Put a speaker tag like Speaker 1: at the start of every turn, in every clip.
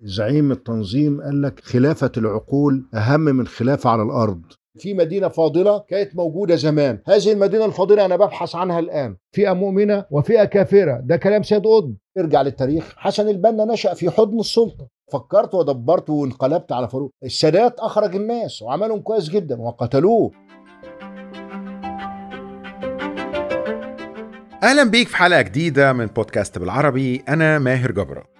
Speaker 1: زعيم التنظيم قال لك خلافة العقول أهم من خلافة على الأرض. في مدينة فاضلة كانت موجودة زمان. هذه المدينة الفاضلة أنا ببحث عنها الآن. فئة مؤمنة وفئة كافرة. ده كلام سيد قطب. ارجع للتاريخ. حسن البنا نشأ في حضن السلطة. فكرت ودبرت وانقلبت على فاروق السادات أخرج الناس وعملهم كويس جدا وقتلوه.
Speaker 2: أهلا بيك في حلقة جديدة من بودكاست بالعربي. أنا ماهر جبرة.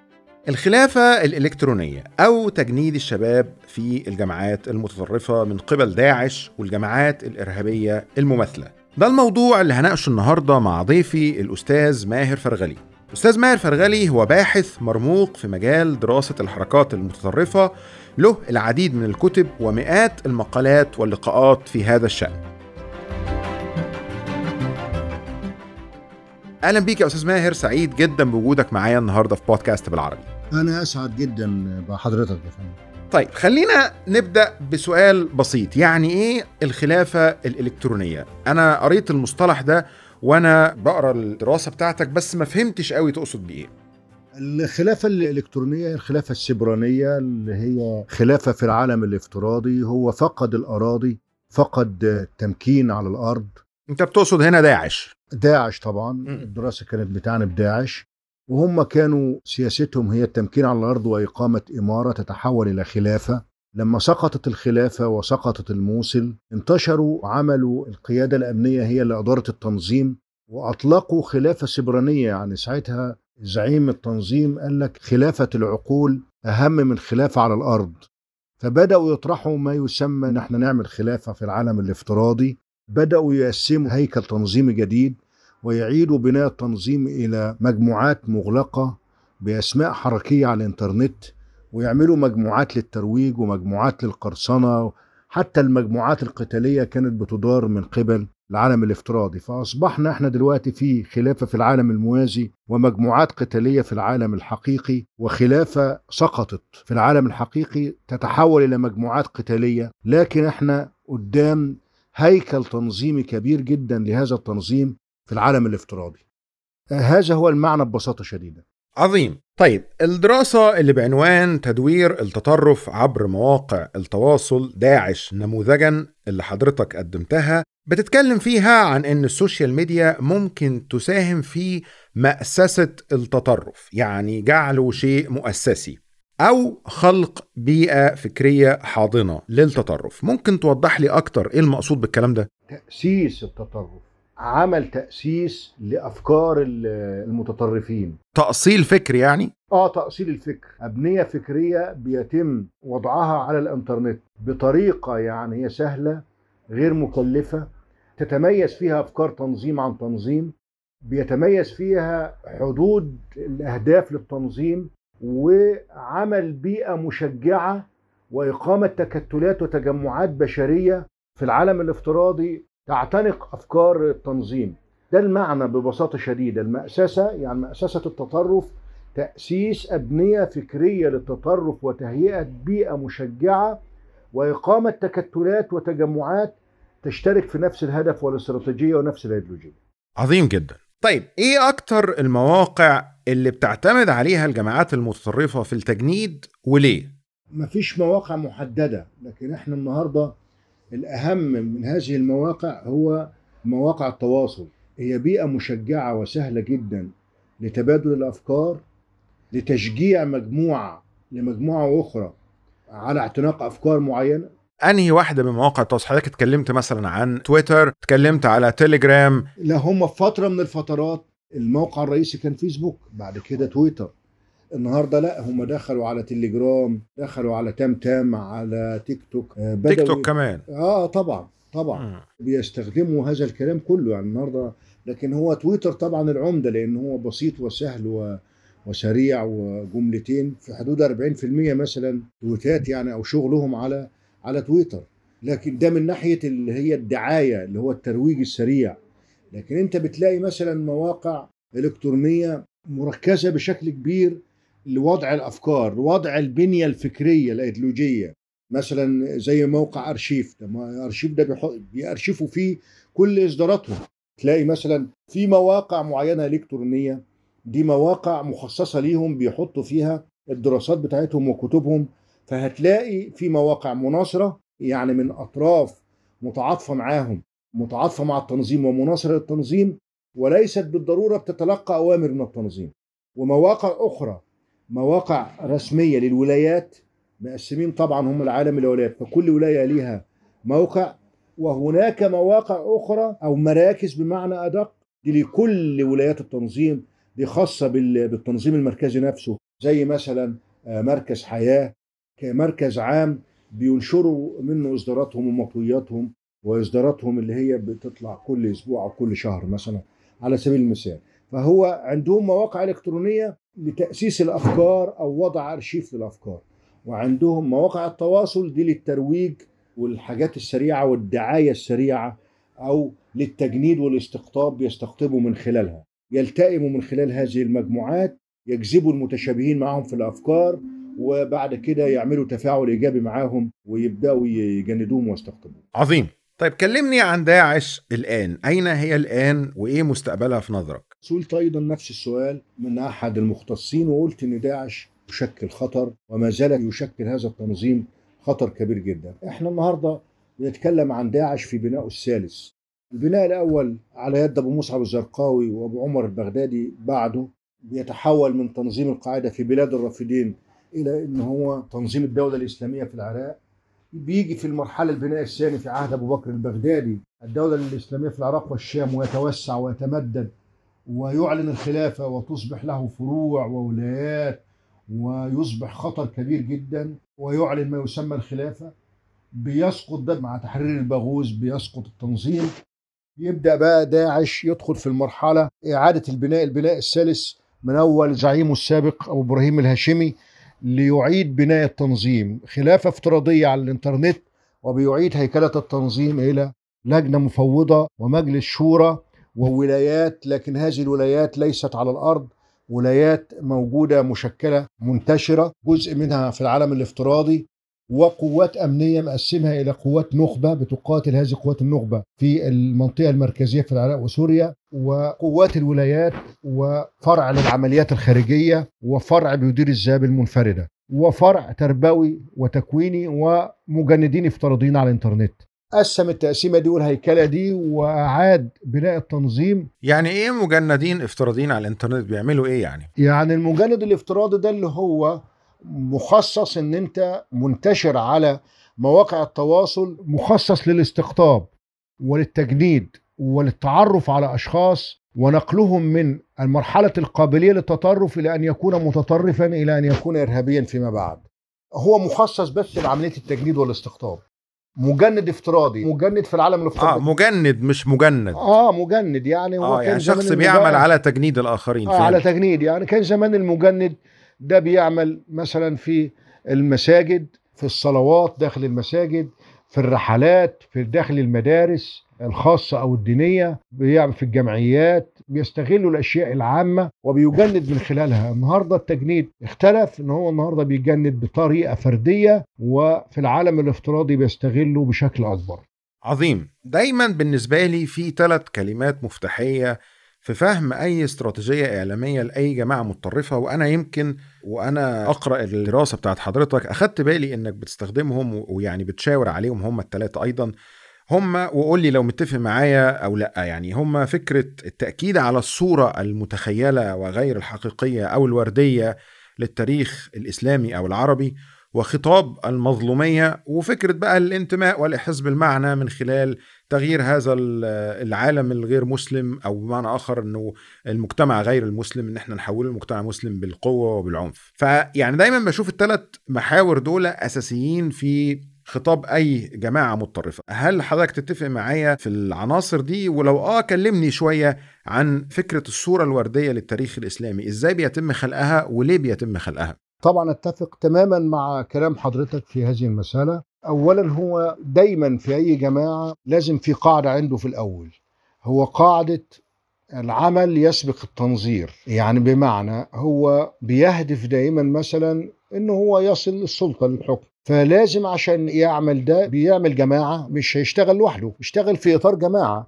Speaker 2: الخلافة الإلكترونية أو تجنيد الشباب في الجماعات المتطرفة من قبل داعش والجماعات الإرهابية المماثلة. ده الموضوع اللي هناقشه النهاردة مع ضيفي الأستاذ ماهر فرغلي. أستاذ ماهر فرغلي هو باحث مرموق في مجال دراسة الحركات المتطرفة له العديد من الكتب ومئات المقالات واللقاءات في هذا الشأن. أهلا بيك يا أستاذ ماهر سعيد جدا بوجودك معايا النهارده في بودكاست بالعربي.
Speaker 1: أنا أسعد جدا بحضرتك يا فندم.
Speaker 2: طيب خلينا نبدأ بسؤال بسيط. يعني إيه الخلافة الإلكترونية؟ أنا قريت المصطلح ده وأنا بقرأ الدراسة بتاعتك بس ما فهمتش قوي تقصد بيه
Speaker 1: الخلافة الإلكترونية الخلافة السبرانية اللي هي خلافة في العالم الافتراضي هو فقد الأراضي فقد التمكين على الأرض.
Speaker 2: أنت بتقصد هنا داعش.
Speaker 1: داعش طبعا. الدراسة كانت بتعنى بداعش وهم كانوا سياستهم هي التمكين على الأرض وإقامة إمارة تتحول إلى خلافة. لما سقطت الخلافة وسقطت الموصل انتشروا وعملوا القيادة الأمنية هي اللي أدارت التنظيم. وأطلقوا خلافة سبرانية يعني ساعتها زعيم التنظيم قال لك خلافة العقول أهم من خلافة على الأرض. فبدأوا يطرحوا ما يسمى إن إحنا نعمل خلافة في العالم الافتراضي. بدأوا يقسموا هيكل تنظيمي جديد. ويعيدوا بناء التنظيم إلى مجموعات مغلقة بأسماء حركية على الإنترنت ويعملوا مجموعات للترويج ومجموعات للقرصنة حتى المجموعات القتالية كانت بتدار من قبل العالم الافتراضي. فأصبحنا إحنا دلوقتي في خلافة في العالم الموازي ومجموعات قتالية في العالم الحقيقي وخلافة سقطت في العالم الحقيقي تتحول إلى مجموعات قتالية. لكن إحنا قدام هيكل تنظيمي كبير جدا لهذا التنظيم في العالم الافتراضي. هذا هو المعنى ببساطة شديدة.
Speaker 2: عظيم. طيب الدراسة اللي بعنوان تدوير التطرف عبر مواقع التواصل داعش نموذجا اللي حضرتك قدمتها بتتكلم فيها عن إن ال social media ممكن تساهم في مأسسة التطرف يعني جعله شيء مؤسسي أو خلق بيئة فكرية حاضنة للتطرف. ممكن توضح لي أكتر إيه المقصود بالكلام ده؟
Speaker 1: تأسيس التطرف. عمل تأسيس لأفكار ال- المتطرفين.
Speaker 2: تأصيل فكري يعني؟
Speaker 1: آه تأصيل الفكر. أبنية فكرية بيتم وضعها على الإنترنت بطريقة يعني هي سهلة غير مكلفة تتميز فيها أفكار تنظيم عن تنظيم بيتميز فيها حدود الأهداف للتنظيم وعمل بيئة مشجعة وإقامة تكتلات وتجمعات بشرية في العالم الافتراضي تعتنق أفكار التنظيم. ده المعنى ببساطة شديدة. المأسسة يعني مأسسة التطرف تأسيس أبنية فكرية للتطرف وتهيئة بيئة مشجعة وإقامة تكتلات وتجمعات تشترك في نفس الهدف والاستراتيجية ونفس الأيديولوجية.
Speaker 2: عظيم جدا. طيب إيه أكتر المواقع اللي بتعتمد عليها الجماعات المتطرفة في التجنيد وليه؟
Speaker 1: مفيش مواقع محددة لكن إحنا النهاردة الأهم من هذه المواقع هو مواقع التواصل. هي بيئة مشجعة وسهلة جدا لتبادل الأفكار لتشجيع مجموعة لمجموعة أخرى على اعتناق أفكار معينة.
Speaker 2: أنهي واحدة من مواقع التواصل؟ حضرتك اتكلمت مثلا عن تويتر اتكلمت على تيليجرام.
Speaker 1: لا هم في فترة من الفترات الموقع الرئيسي كان فيسبوك بعد كده تويتر. النهارده لا هم دخلوا على تليجرام دخلوا على تام تام على تيك توك آه،
Speaker 2: تيك
Speaker 1: بدأوا-
Speaker 2: توك كمان.
Speaker 1: آه طبعا طبعا.
Speaker 2: مم.
Speaker 1: بيستخدموا هذا الكلام كله يعني النهارده لكن هو تويتر طبعا العمدة لأن هو بسيط وسهل و وسريع وجملتين. في حدود 40% مثلا تويتات يعني أو شغلهم على على تويتر. لكن ده من ناحية اللي هي الدعاية اللي هو الترويج السريع. لكن أنت بتلاقي مثلا مواقع إلكترونية مركزة بشكل كبير لوضع الأفكار لوضع البنية الفكرية الإيديولوجية. مثلا زي موقع أرشيف ده أرشيف ده بيأرشفوا فيه كل إصداراتهم. تلاقي مثلا في مواقع معينة إلكترونية دي مواقع مخصصة ليهم بيحطوا فيها الدراسات بتاعتهم وكتبهم. فهتلاقي في مواقع مناصرة يعني من أطراف متعاطفة معاهم متعاطفة مع التنظيم ومناصرة للتنظيم وليست بالضرورة بتتلقى أوامر من التنظيم. ومواقع أخرى مواقع رسمية للولايات مقسمين طبعا هم العالم الولايات فكل ولاية ليها موقع وهناك مواقع أخرى أو مراكز بمعنى أدق لكل ولايات التنظيم دي خاصة بال- بالتنظيم المركزي نفسه زي مثلا آه، مركز حياة كمركز عام بينشروا منه إصداراتهم ومطوياتهم وإصداراتهم اللي هي بتطلع كل أسبوع أو كل شهر مثلا على سبيل المثال. فهو عندهم مواقع إلكترونية لتأسيس الأفكار أو وضع أرشيف للأفكار. وعندهم مواقع التواصل دي للترويج والحاجات السريعة والدعاية السريعة أو للتجنيد والاستقطاب بيستقطبوا من خلالها. يلتئموا من خلال هذه المجموعات يجذبوا المتشابهين معهم في الأفكار وبعد كده يعملوا تفاعل إيجابي معاهم ويبدأوا يجندوهم ويستقطبوهم.
Speaker 2: عظيم. طيب كلمني عن داعش الآن. أين هي الآن؟ وإيه مستقبلها في نظرك؟
Speaker 1: سئلت أيضا نفس السؤال من أحد المختصين وقلت إن داعش يشكل خطر وما زال يشكل هذا التنظيم خطر كبير جدا. إحنا النهاردة بنتكلم عن داعش في بناءه الثالث. البناء الأول على يد أبو مصعب الزرقاوي وأبو عمر البغدادي بعده بيتحول من تنظيم القاعدة في بلاد الرافدين إلى إن هو تنظيم الدولة الإسلامية في العراق. بيجي في المرحلة البناء الثاني في عهد أبو بكر البغدادي. الدولة الإسلامية في العراق والشام ويتوسع ويتمدد ويعلن الخلافة وتصبح له فروع وولايات ويصبح خطر كبير جدا ويعلن ما يسمى الخلافة. بيسقط ده مع تحرير الباغوز بيسقط التنظيم. يبدأ بقى داعش يدخل في المرحلة إعادة البناء البناء الثالث من أول زعيمه السابق أبو إبراهيم الهاشمي ليعيد بناء التنظيم. خلافة افتراضية على الإنترنت وبيعيد هيكلة التنظيم إلى لجنة مفوضة ومجلس شورى وولايات لكن هذه الولايات ليست على الأرض. ولايات موجودة مشكلة منتشرة جزء منها في العالم الافتراضي. وقوات أمنية مقسمها إلى قوات نخبة بتقاتل هذه قوات النخبة في المنطقة المركزية في العراق وسوريا. وقوات الولايات وفرع للعمليات الخارجية وفرع بيدير الذئاب المنفردة. وفرع تربوي وتكويني ومجندين افتراضيين على الإنترنت. قسم التقسيمة دي والهيكلة دي وأعاد بناء التنظيم.
Speaker 2: يعني إيه مجندين افتراضيين على الإنترنت؟ بيعملوا إيه يعني؟
Speaker 1: يعني المجند الافتراضي ده اللي هو مخصص إن أنت منتشر على مواقع التواصل مخصص للاستقطاب وللتجنيد وللتعرف على أشخاص ونقلهم من المرحلة القابلية للتطرف إلى أن يكون متطرفا إلى أن يكون إرهابيا فيما بعد. هو مخصص بس لعملية التجنيد والاستقطاب. مجند افتراضي. مجند في العالم الافتراضي.
Speaker 2: مجند مش مجند.
Speaker 1: آه مجند يعني هو
Speaker 2: آه
Speaker 1: كان
Speaker 2: يعني شخص بيعمل على تجنيد الآخرين
Speaker 1: آه على. تجنيد يعني كان زمان المجند ده بيعمل مثلا في المساجد في الصلوات داخل المساجد في الرحلات في داخل المدارس الخاصة أو الدينية بيعمل في الجمعيات. بيستغلوا الأشياء العامة وبيجند من خلالها. النهاردة التجنيد اختلف إن هو النهاردة بيجند بطريقة فردية وفي العالم الافتراضي بيستغله بشكل أكبر.
Speaker 2: عظيم. دايما بالنسبة لي في ثلاث كلمات مفتاحية في فهم أي استراتيجية إعلامية لأي جماعة متطرفة وأنا يمكن وأنا أقرأ الدراسة بتاعت حضرتك أخدت بالي إنك بتستخدمهم ويعني بتشاور عليهم هم الثلاثة أيضا. هم وقول لي لو متفق معايا أو لأ يعني هم فكرة التأكيد على الصورة المتخيلة وغير الحقيقية أو الوردية للتاريخ الإسلامي أو العربي وخطاب المظلومية وفكرة بقى الانتماء والإحساس بالمعنى من خلال تغيير هذا ال- العالم الغير مسلم أو بمعنى آخر إنه المجتمع غير المسلم إن إحنا نحوله لمجتمع مسلم بالقوة وبالعنف. فيعني دايما بشوف الثلاث محاور دول أساسيين في خطاب أي جماعة متطرفه هل حضرتك تتفق معايا في العناصر دي؟ ولو آه كلمني شوية عن فكرة الصورة الوردية للتاريخ الإسلامي. إزاي بيتم خلقها وليه بيتم خلقها؟
Speaker 1: طبعا أتفق تماما مع كلام حضرتك في هذه المسألة. اولا هو دايما في أي جماعة لازم في قاعدة عنده في الأول. هو قاعدة العمل يسبق التنظير. يعني بمعنى هو بيهدف دائما مثلا إنه هو يصل للسلطه للحكم. فلازم عشان يعمل ده بيعمل جماعة مش هيشتغل لوحده يشتغل في إطار جماعة.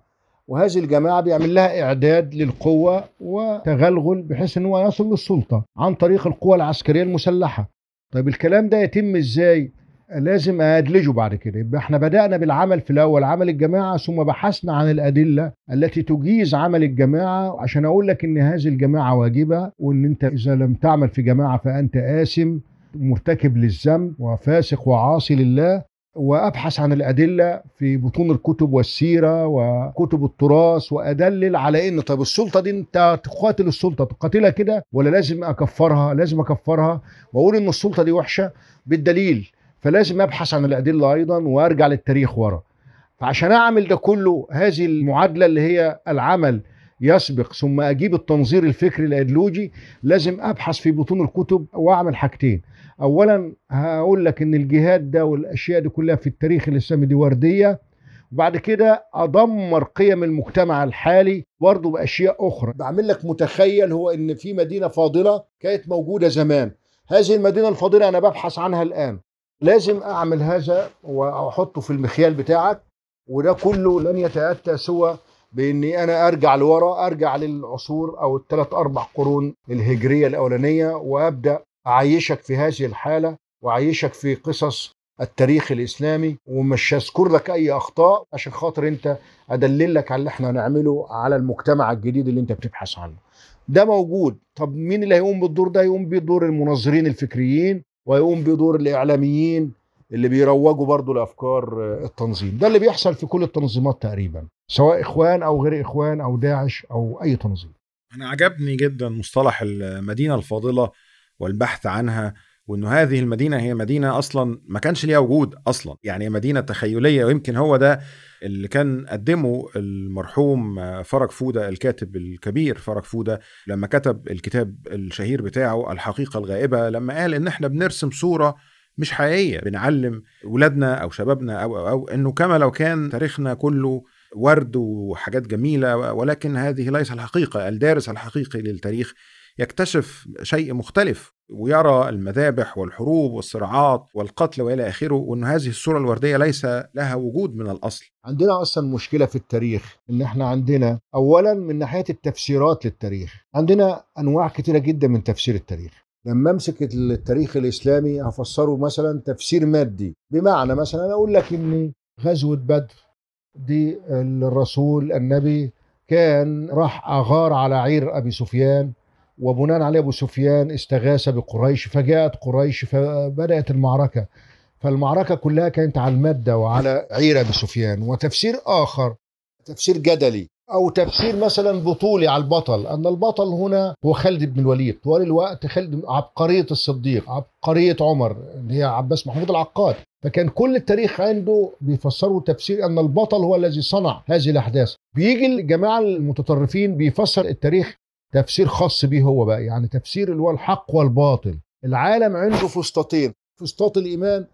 Speaker 1: وهذه الجماعة بيعمل لها إعداد للقوة وتغلغل بحيث أن هو يصل للسلطة عن طريق القوة العسكرية المسلحة. طيب الكلام ده يتم إزاي؟ لازم أدلجه بعد كده. يبقى إحنا بدأنا بالعمل في الأول عمل الجماعة ثم بحثنا عن الأدلة التي تجيز عمل الجماعة. عشان أقول لك إن هذه الجماعة واجبة وإن أنت إذا لم تعمل في جماعة فأنت آثم. مرتكب للذنب وفاسق وعاصي لله وأبحث عن الأدلة في بطون الكتب والسيرة وكتب التراث وأدلل على إن طب السلطة دي أنت تقاتل السلطة تقاتلها كده ولا لازم أكفرها؟ لازم أكفرها وأقول إن السلطة دي وحشة بالدليل فلازم أبحث عن الأدلة أيضا وأرجع للتاريخ ورا. فعشان أعمل ده كله هذه المعادلة اللي هي العمل يسبق ثم أجيب التنظير الفكري الايديولوجي لازم أبحث في بطون الكتب وأعمل حاجتين. اولا هقول لك إن الجهاد ده والأشياء دي كلها في التاريخ الاسلامي دي وردية. وبعد كده أدمر قيم المجتمع الحالي برضه بأشياء أخرى. بعمل لك متخيل هو إن في مدينة فاضلة كانت موجودة زمان. هذه المدينة الفاضلة أنا ببحث عنها الآن. لازم أعمل هذا وأحطه في المخيال بتاعك. وده كله لن يتأتى سوى بإني أنا أرجع لورا أرجع للعصور أو الثلاث أربع قرون الهجرية الأولانية وأبدأ أعيشك في هذه الحالة وأعيشك في قصص التاريخ الإسلامي ومش هذكر لك أي أخطاء عشان خاطر أنت ادللك على اللي إحنا هنعمله على المجتمع الجديد اللي أنت بتبحث عنه. ده موجود. طب مين اللي هيقوم بالدور ده؟ يقوم بدور المنظرين الفكريين ويقوم بدور الإعلاميين اللي بيروجوا برضو لأفكار التنظيم. ده اللي بيحصل في كل التنظيمات تقريبا سواء إخوان أو غير إخوان أو داعش أو أي تنظيم.
Speaker 2: أنا عجبني جدا مصطلح المدينة الفاضلة والبحث عنها وإنه هذه المدينة هي مدينة أصلا ما كانش ليها وجود أصلا. يعني مدينة تخيلية ويمكن هو ده اللي كان قدمه المرحوم فرج فودة الكاتب الكبير فرج فودة لما كتب الكتاب الشهير بتاعه الحقيقة الغائبة لما قال إن إحنا بنرسم صورة مش حقيقية بنعلم ولادنا أو شبابنا أو أو, أو إنه كما لو كان تاريخنا كله ورد وحاجات جميلة ولكن هذه ليس الحقيقة الدارس الحقيقي للتاريخ يكتشف شيء مختلف ويرى المذابح والحروب والصراعات والقتل وإلى آخره وأن هذه الصورة الوردية ليس لها وجود من الأصل.
Speaker 1: عندنا أصلا مشكلة في التاريخ إن إحنا عندنا اولا من ناحية التفسيرات للتاريخ عندنا أنواع كثيره جدا من تفسير التاريخ. لما أمسك التاريخ الإسلامي هفسره مثلا تفسير مادي بمعنى مثلا أقول لك إن غزوة بدر دي الرسول النبي كان راح أغار على عير أبي سفيان وبناء عليه أبو سفيان استغاث بقريش فجاءت قريش فبدأت المعركة. فالمعركة كلها كانت على المادة وعلى عير أبي سفيان. وتفسير آخر تفسير جدلي أو تفسير مثلا بطولي على البطل أن البطل هنا هو خالد بن الوليد. طوال الوقت خالد عبقريه الصديق عبقريه عمر اللي هي عباس محمود العقاد. فكان كل التاريخ عنده بيفسروا تفسير أن البطل هو الذي صنع هذه الأحداث. بيجي الجماعة المتطرفين بيفسر التاريخ تفسير خاص بيه هو بقى يعني تفسير اللي هو الحق والباطل. العالم عنده فسطاطين فسطاط الإيمان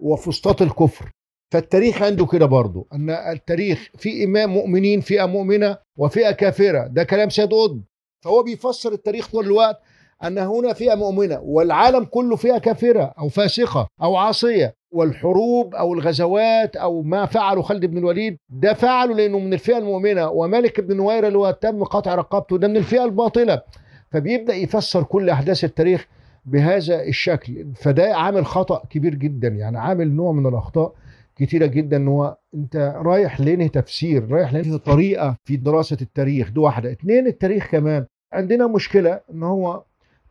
Speaker 1: وفسطاط الكفر. فالتاريخ عنده كده برضه أن التاريخ في امام مؤمنين فئة مؤمنة وفئة كافرة. ده كلام سيد قطب. فهو بيفسر التاريخ طول الوقت أن هنا فئة مؤمنة والعالم كله فئة كافرة أو فاسقة أو عاصية والحروب أو الغزوات أو ما فعله خالد بن الوليد ده فعله لأنه من الفئة المؤمنة ومالك بن نويره اللي هو تم قطع رقبته ده من الفئة الباطلة. فبيبدأ يفسر كل أحداث التاريخ بهذا الشكل. فده عامل خطأ كبير جدا يعني عامل نوع من الأخطاء كتيرة جدا هو أنت رايح لأنهي تفسير رايح لأنهي طريقة في دراسة التاريخ دي واحدة. اتنين التاريخ كمان. عندنا مشكلة إن هو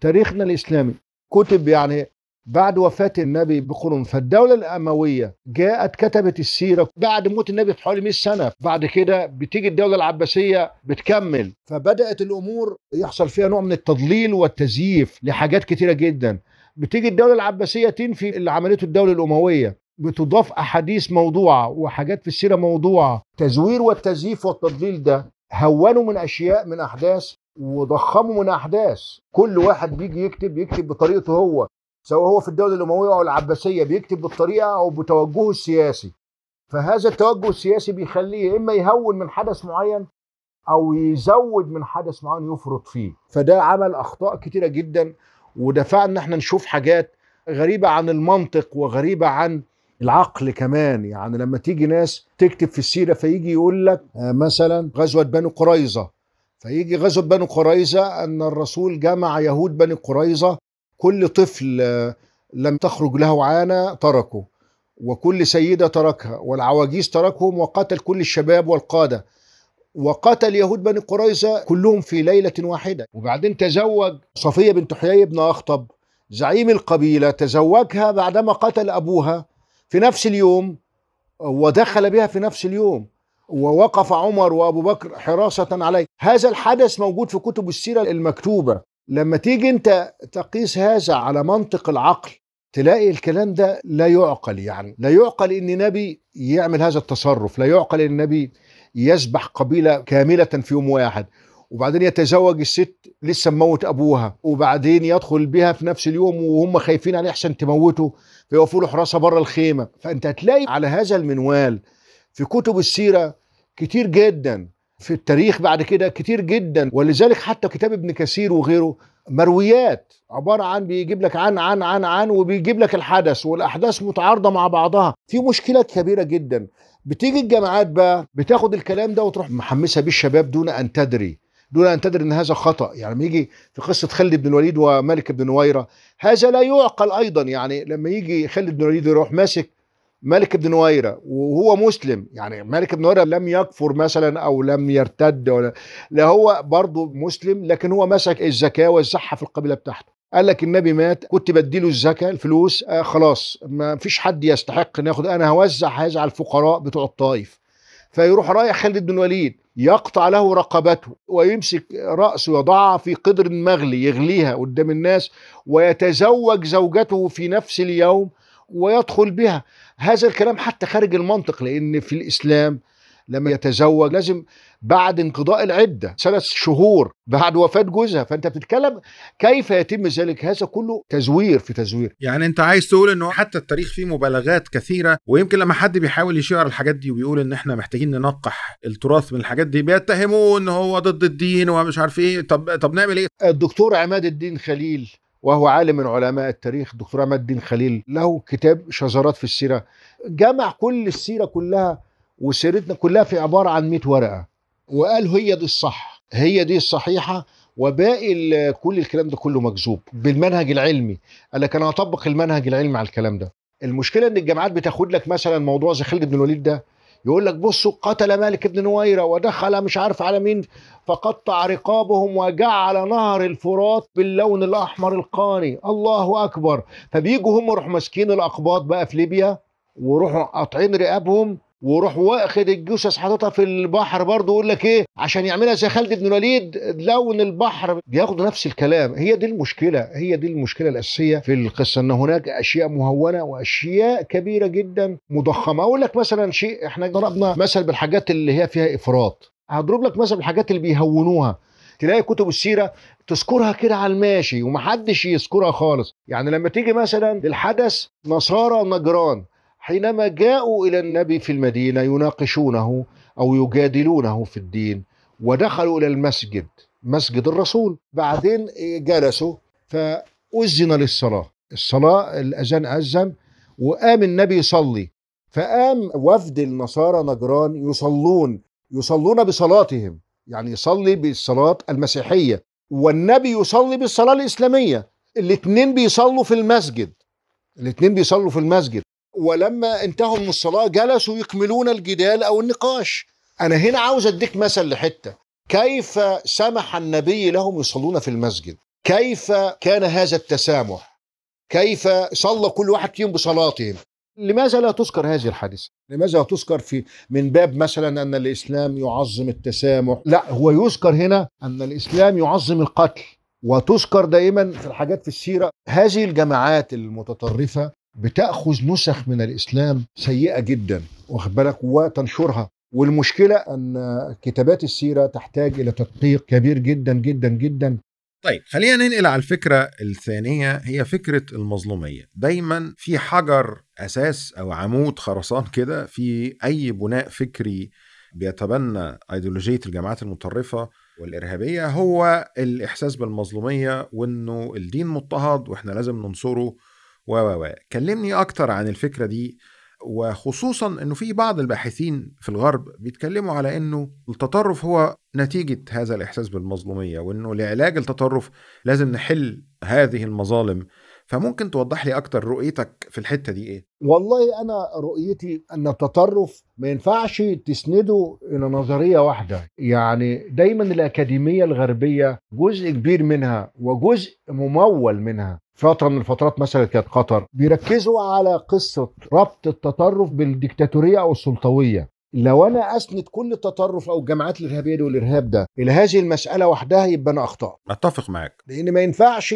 Speaker 1: تاريخنا الإسلامي. كتب يعني بعد وفاة النبي بقرون فالدولة الأموية جاءت كتبت السيرة بعد موت النبي بحوالي 100 سنة. بعد كده بتيجي الدولة العباسية بتكمل. فبدأت الأمور يحصل فيها نوع من التضليل والتزييف لحاجات كتيرة جدا. بتيجي الدولة العباسية تنفي اللي عملته الدولة الأموية. بتضاف أحاديث موضوعة وحاجات في السيرة موضوعة. تزوير والتزييف والتضليل ده هونوا من أشياء من أحداث وضخموا من أحداث. كل واحد بيجي يكتب يكتب بطريقته هو سواء هو في الدولة الأموية أو العباسية بيكتب بالطريقة أو بتوجهه السياسي. فهذا التوجه السياسي بيخليه إما يهون من حدث معين أو يزود من حدث معين يفرط فيه. فده عمل أخطاء كتيرة جدا ودفعنا إن إحنا نشوف حاجات غريبة عن المنطق وغريبة عن العقل كمان. يعني لما تيجي ناس تكتب في السيرة فيجي يقول لك آه، مثلا غزوة بني قريظة. فيجي غزوة بني قريظة أن الرسول جمع يهود بني قريظة كل طفل آه، لم تخرج له عانة تركه وكل سيدة تركها والعواجيز تركهم وقتل كل الشباب والقادة. وقتل يهود بني قريظة كلهم في ليلة واحدة. وبعدين تزوج صفية بنت حيي بن أخطب زعيم القبيلة تزوجها بعدما قتل أبوها في نفس اليوم ودخل بها في نفس اليوم. ووقف عمر وأبو بكر حراسة عليه. هذا الحدث موجود في كتب السيرة المكتوبة. لما تيجي أنت تقيس هذا على منطق العقل تلاقي الكلام ده لا يعقل يعني. لا يعقل إن نبي يعمل هذا التصرف. لا يعقل إن النبي يذبح قبيلة كاملة في يوم واحد. وبعدين يتزوج الست لسه مموت أبوها. وبعدين يدخل بها في نفس اليوم وهم خايفين عليه احسن تموته. فيوقفوا له حراسة بره الخيمة. فأنت هتلاقي على هذا المنوال في كتب السيرة كتير جدا في التاريخ بعد كده كتير جدا ولذلك حتى كتاب ابن كثير وغيره مرويات عبارة عن بيجيب لك عن عن عن عن وبيجيب لك الحدث والأحداث متعارضة مع بعضها. في مشكله كبيرة جدا. بتيجي الجامعات بقى بتاخد الكلام ده وتروح محمسها بيه الشباب دون أن تدري دون أن تدري إن هذا خطأ. يعني لما يجي في قصة خالد بن الوليد وملك بن نويرة هذا لا يعقل أيضا. يعني لما يجي خالد بن الوليد يروح ماسك ملك بن نويرة وهو مسلم. يعني ملك بن نويرة لم يكفر مثلا أو لم يرتد ولا لا هو برضه مسلم لكن هو مسك الزكاة وزعها في القبيلة بتاعته. قال لك النبي مات كنت بديله الزكاة الفلوس آه خلاص ما فيش حد يستحق إن ياخد. أنا هوزع هذا على الفقراء بتوع الطائف. فيروح رايح خالد بن الوليد يقطع له رقبته ويمسك رأسه ويضعها في قدر مغلي يغليها قدام الناس ويتزوج زوجته في نفس اليوم ويدخل بها. هذا الكلام حتى خارج المنطق لأن في الإسلام لما يتزوج لازم بعد انقضاء العدة ثلاث شهور بعد وفاة جوزها. فأنت بتتكلم كيف يتم ذلك؟ هذا كله تزوير في تزوير.
Speaker 2: يعني أنت عايز تقول إنه حتى التاريخ فيه مبالغات كثيرة ويمكن لما حد بيحاول يشير الحاجات دي وبيقول إن إحنا محتاجين ننقح التراث من الحاجات دي بيتهموه إن هو ضد الدين ومش عارف إيه. طب طب نعمل إيه؟
Speaker 1: الدكتور عماد الدين خليل وهو عالم من علماء التاريخ دكتور عماد الدين خليل. له كتاب شذرات في السيرة. جمع كل السيرة كلها وسيرتنا كلها في عبارة عن 100 ورقة. وقال هي دي الصح. هي دي الصحيحة. وباقي كل الكلام ده كله مكذوب بالمنهج العلمي. قال لك أنا هطبق المنهج العلمي على الكلام ده. المشكلة إن الجامعات بتاخد لك مثلا موضوع زي خالد بن الوليد ده يقول لك بصوا قتل مالك بن نويرة ودخل مش عارف على مين فقطع رقابهم وجعل نهر الفرات باللون الأحمر القاني. الله أكبر. فبيجوا هم يروحوا ماسكين الأقباط بقى في ليبيا ويروحوا قاطعين رقابهم. ويروح واخد الجثث حاططها في البحر برضه يقول لك إيه؟ عشان يعملها زي خالد بن الوليد لون البحر بياخدوا نفس الكلام. هي دي المشكلة هي دي المشكلة الأساسية في القصة إن هناك أشياء مهونة وأشياء كبيرة جدا مضخمة. أقول لك مثلا شيء إحنا ضربنا مثل بالحاجات اللي هي فيها إفراط. هضرب لك مثل بالحاجات اللي بيهونوها. تلاقي كتب السيرة تذكرها كده على الماشي ومحدش يذكرها خالص. يعني لما تيجي مثلا للحدث نصارى نجران. حينما جاءوا إلى النبي في المدينة يناقشونه أو يجادلونه في الدين ودخلوا إلى المسجد مسجد الرسول. بعدين جلسوا فأذن للصلاة. الصلاة الأذان أذن وقام النبي يصلي. فقام وفد النصارى نجران يصلون يصلون بصلاتهم. يعني يصلي بالصلاة المسيحية والنبي يصلي بالصلاة الإسلامية. الاثنين بيصلوا في المسجد. الاثنين بيصلوا في المسجد. ولما انتهوا من الصلاة جلسوا يكملون الجدال أو النقاش. أنا هنا عاوز أديك مثل لحتة. كيف سمح النبي لهم يصلون في المسجد؟ كيف كان هذا التسامح؟ كيف صلى كل واحد فيهم بصلاتهم لماذا لا تذكر هذه الحادثة؟ لماذا لا تذكر في من باب مثلا أن الإسلام يعظم التسامح؟ لا هو يذكر هنا أن الإسلام يعظم القتل. وتذكر دائما في الحاجات في السيرة. هذه الجماعات المتطرفة بتأخذ نسخ من الإسلام سيئة جدا واخد بالك؟ وتنشرها. والمشكلة أن كتابات السيرة تحتاج إلى تدقيق كبير جدا جدا جدا.
Speaker 2: طيب خلينا ننقل على الفكرة الثانية هي فكرة المظلومية. دايما في حجر أساس أو عمود خرسان كده في أي بناء فكري بيتبنى أيديولوجية الجماعات المتطرفة والإرهابية هو الإحساس بالمظلومية وإنه الدين مضطهد وإحنا لازم ننصره و و و. كلمني أكتر عن الفكرة دي وخصوصا إنه في بعض الباحثين في الغرب بيتكلموا على إنه التطرف هو نتيجة هذا الإحساس بالمظلومية وإنه لعلاج التطرف لازم نحل هذه المظالم. فممكن توضح لي أكتر رؤيتك في الحتة دي إيه؟
Speaker 1: والله أنا رؤيتي أن التطرف ما ينفعش تسنده إلى نظرية واحدة. يعني دايما الأكاديمية الغربية جزء كبير منها وجزء ممول منها. فترة من الفترات مثلا كانت قطر بيركزوا على قصة ربط التطرف بالديكتاتورية أو السلطوية. لو أنا أسند كل التطرف أو الجماعات الإرهابية دي والإرهاب ده إلى هذه المسألة وحدها يبقى أنا أخطأت.
Speaker 2: أتفق معاك.
Speaker 1: لأن ما ينفعش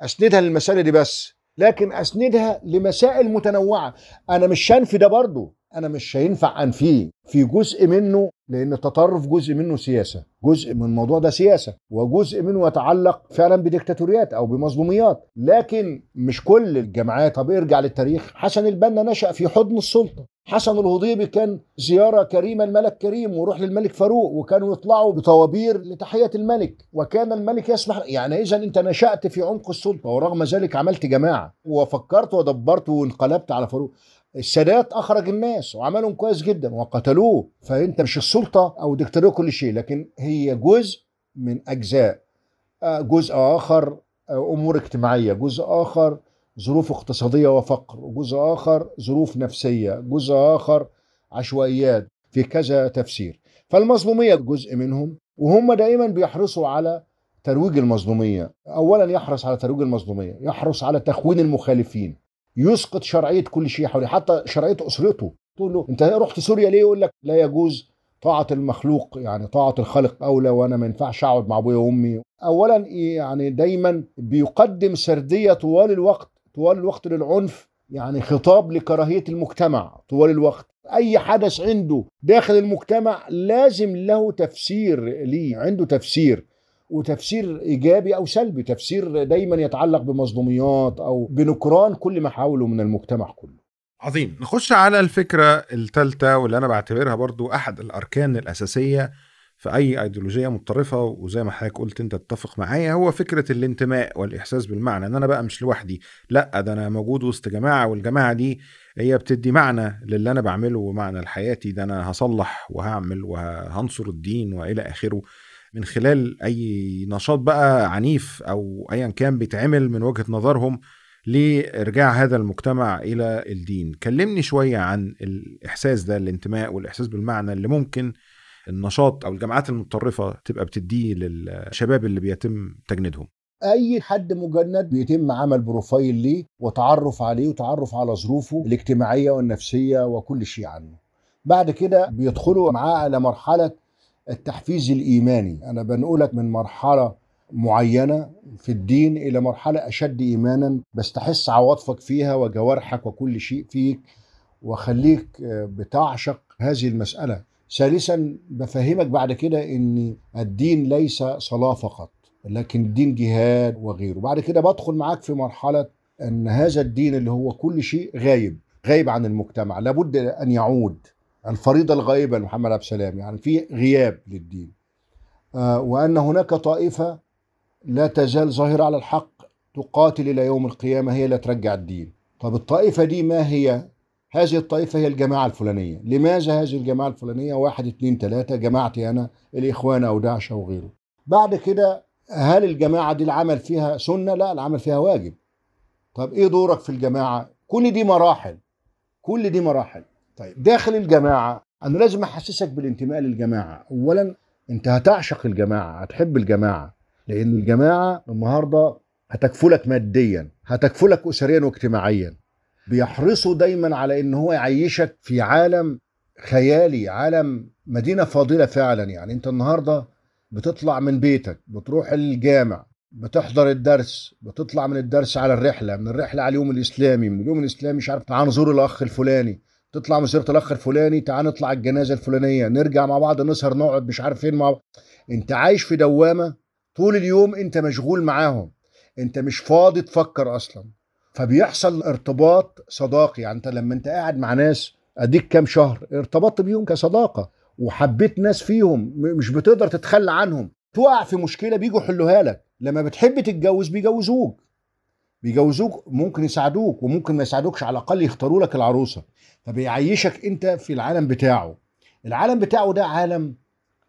Speaker 1: أسندها للمسألة دي بس لكن أسندها لمسائل متنوعة. أنا مش هنفي ده برضه أنا مش هينفع أنفيه في جزء منه لأن التطرف جزء منه سياسة جزء من الموضوع ده سياسة وجزء منه يتعلق فعلا بديكتاتوريات أو بمظلوميات. لكن مش كل الجماعات طب ارجع للتاريخ. حسن البنا نشأ في حضن السلطة. حسن الهضيبي كان زيارة كريمة الملك كريم وروح للملك فاروق وكانوا يطلعوا بطوابير لتحية الملك. وكان الملك يسمح يعني إذا أنت نشأت في عمق السلطة ورغم ذلك عملت جماعة وفكرت ودبرت وانقلبت على فاروق. السادات أخرج الناس وعملهم كويس جدا وقتلوه فأنت مش السلطة أو دكتاتوريه كل شيء لكن هي جزء من أجزاء. جزء آخر أمور اجتماعية جزء آخر ظروف اقتصادية وفقر وجزء آخر ظروف نفسية جزء آخر عشوائيات في كذا تفسير. فالمظلومية جزء منهم وهم دائما بيحرصوا على ترويج المظلومية. اولا يحرص على ترويج المظلومية يحرص على تخوين المخالفين. يسقط شرعية كل شيء حواليه حتى شرعية أسرته. تقول له أنت رحت سوريا ليه؟ يقول لك لا يجوز. طاعة المخلوق يعني طاعة الخالق أولى وأنا ما ينفعش أقعد مع أبويا وأمي. أولا يعني دايما بيقدم سردية طوال الوقت طوال الوقت للعنف يعني خطاب لكراهية المجتمع طوال الوقت. أي حدث عنده داخل المجتمع لازم له تفسير ليه عنده تفسير. وتفسير إيجابي أو سلبي تفسير دايما يتعلق بمظلوميات أو بنكران كل ما حوله من المجتمع كله.
Speaker 2: عظيم. نخش على الفكرة الثالثة واللي أنا بعتبرها برضو أحد الأركان الأساسية في أي أيديولوجية متطرفة وزي ما حضرتك قلت أنت تتفق معايا هو فكرة الانتماء والإحساس بالمعنى. إن أنا بقى مش لوحدي لأ ده أنا موجود وسط جماعة والجماعة دي هي بتدي معنى للي أنا بعمله ومعنى لحياتي. ده أنا هصلح وهعمل وهنصر الدين وإلى آخره. من خلال أي نشاط بقى عنيف أو ايا كان بيتعمل من وجهة نظرهم لإرجاع هذا المجتمع إلى الدين. كلمني شوية عن الإحساس ده الانتماء والإحساس بالمعنى اللي ممكن النشاط أو الجماعات المتطرفة تبقى بتديه للشباب اللي بيتم تجنيدهم.
Speaker 1: أي حد مجند بيتم عمل بروفايل ليه وتعرف عليه وتعرف على ظروفه الاجتماعية والنفسية وكل شيء عنه. بعد كده بيدخلوا معاه على مرحلة التحفيز الإيماني. أنا بنقلك من مرحلة معينة في الدين إلى مرحلة أشد إيمانا بستحس عواطفك فيها وجوارحك وكل شيء فيك وخليك بتعشق هذه المسألة. ثالثا بفهمك بعد كده إن الدين ليس صلاة فقط لكن الدين جهاد وغيره. بعد كده بدخل معاك في مرحلة إن هذا الدين اللي هو كل شيء غايب غايب عن المجتمع لابد أن يعود. الفريضة الغائبة لمحمد عبد السلام يعني في غياب للدين. آه وأن هناك طائفة لا تزال ظاهرة على الحق تقاتل إلى يوم القيامة هي اللي ترجع الدين. طب الطائفة دي ما هي؟ هذه الطائفة هي الجماعة الفلانية. لماذا هذه الجماعة الفلانية؟ واحد اتنين تلاته جماعتي أنا الإخوان أو داعش أو غيره. بعد كده هل الجماعة دي العمل فيها سنة؟ لا العمل فيها واجب. طب إيه دورك في الجماعة؟ كل دي مراحل. كل دي مراحل. طيب داخل الجماعة أنا لازم أحسسك بالانتماء للجماعة. أولا أنت هتعشق الجماعة هتحب الجماعة لأن الجماعة النهاردة هتكفلك ماديا هتكفلك أسريا واجتماعيا. بيحرصوا دايما على إن هو يعيشك في عالم خيالي عالم مدينة فاضلة فعلا يعني. أنت النهارده بتطلع من بيتك بتروح الجامع بتحضر الدرس بتطلع من الدرس على الرحلة من الرحلة على اليوم الإسلامي من اليوم الإسلامي مش عارف تعال نزور الأخ الفلاني. تطلع من الأخ الفلاني تعال نطلع الجنازة الفلانية نرجع مع بعض نسهر نقعد مش عارف فين مع بعض. أنت عايش في دوامة طول اليوم أنت مشغول معاهم. أنت مش فاضي تفكر أصلا. فبيحصل ارتباط صداقي. يعني أنت لما أنت قاعد مع ناس أديك كام شهر ارتبطت بيهم كصداقة وحبيت ناس فيهم مش بتقدر تتخلى عنهم. تقع في مشكلة بيجوا يحلوها لك. لما بتحب تتجوز بيجوزوك. بيجوزوك ممكن يساعدوك وممكن ما يساعدوكش على الأقل يختاروا لك العروسة. فبيعيشك أنت في العالم بتاعه. العالم بتاعه ده عالم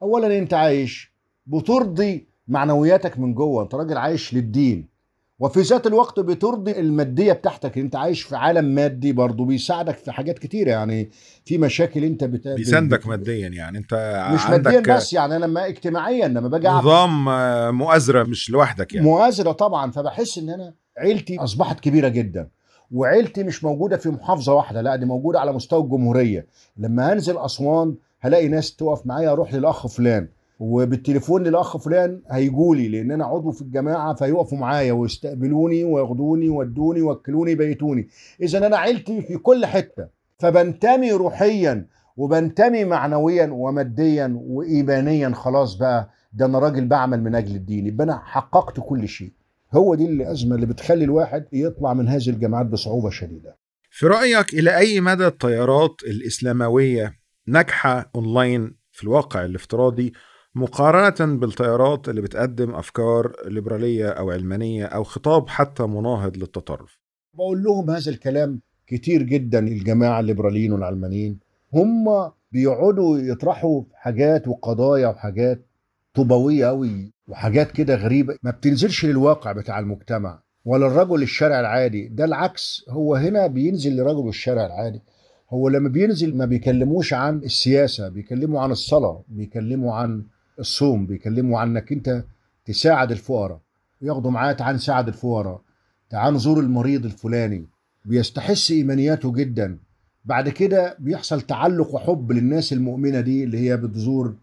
Speaker 1: اولا أنت عايش بترضي معنوياتك من جوه. أنت راجل عايش للدين. وفي ذات الوقت بترضي المادية بتاعتك. أنت عايش في عالم مادي برضه بيساعدك في حاجات كتيره يعني. في مشاكل أنت بت...
Speaker 2: بيساندك ماديا يعني. أنت
Speaker 1: مش
Speaker 2: عندك
Speaker 1: ماديا بس يعني أنا لما اجتماعيا لما باجي
Speaker 2: نظام آه، مؤازرة مش لوحدك يعني.
Speaker 1: مؤازرة طبعا. فبحس إن أنا عيلتي أصبحت كبيرة جدا. وعيلتي مش موجودة في محافظة واحدة لا دي موجودة على مستوى الجمهورية. لما هنزل أسوان هلاقي ناس تقف معايا أروح للأخ فلان. وبالتليفون للأخ فلان هيجولي لأن أنا عضو في الجماعة فيقفوا معايا ويستقبلوني وياخدوني ويودوني ويوكلوني يبيتوني. إذا أنا عيلتي في كل حتة. فبنتمي روحيا وبنتمي معنويا وماديا وايمانيا. خلاص بقى ده أنا راجل بعمل من أجل الدين. يبقى أنا حققت كل شيء. هو دي الأزمة اللي بتخلي الواحد يطلع من هذه الجامعات بصعوبة شديدة.
Speaker 2: في رأيك إلى أي مدى التيارات الإسلاموية ناجحة أونلاين في الواقع الافتراضي مقارنة بالتيارات اللي بتقدم أفكار ليبرالية أو علمانية أو خطاب حتى مناهض للتطرف؟
Speaker 1: بقول لهم هذا الكلام كتير جدا الجماعة الليبراليين والعلمانيين. هم بيقعدوا يطرحوا حاجات وقضايا وحاجات طوبويه قوي وحاجات كده غريبة ما بتنزلش للواقع بتاع المجتمع ولا الرجل الشارع العادي. ده العكس هو هنا بينزل لرجل الشارع العادي. هو لما بينزل ما بيكلموش عن السياسة بيكلموا عن الصلاة بيكلموا عن الصوم بيكلموا عنك أنت تساعد الفقراء. ياخدوا معاه تعال نساعد الفقراء تعال نزور المريض الفلاني. بيستحس إيمانياته جدا. بعد كده بيحصل تعلق وحب للناس المؤمنة دي اللي هي بتزور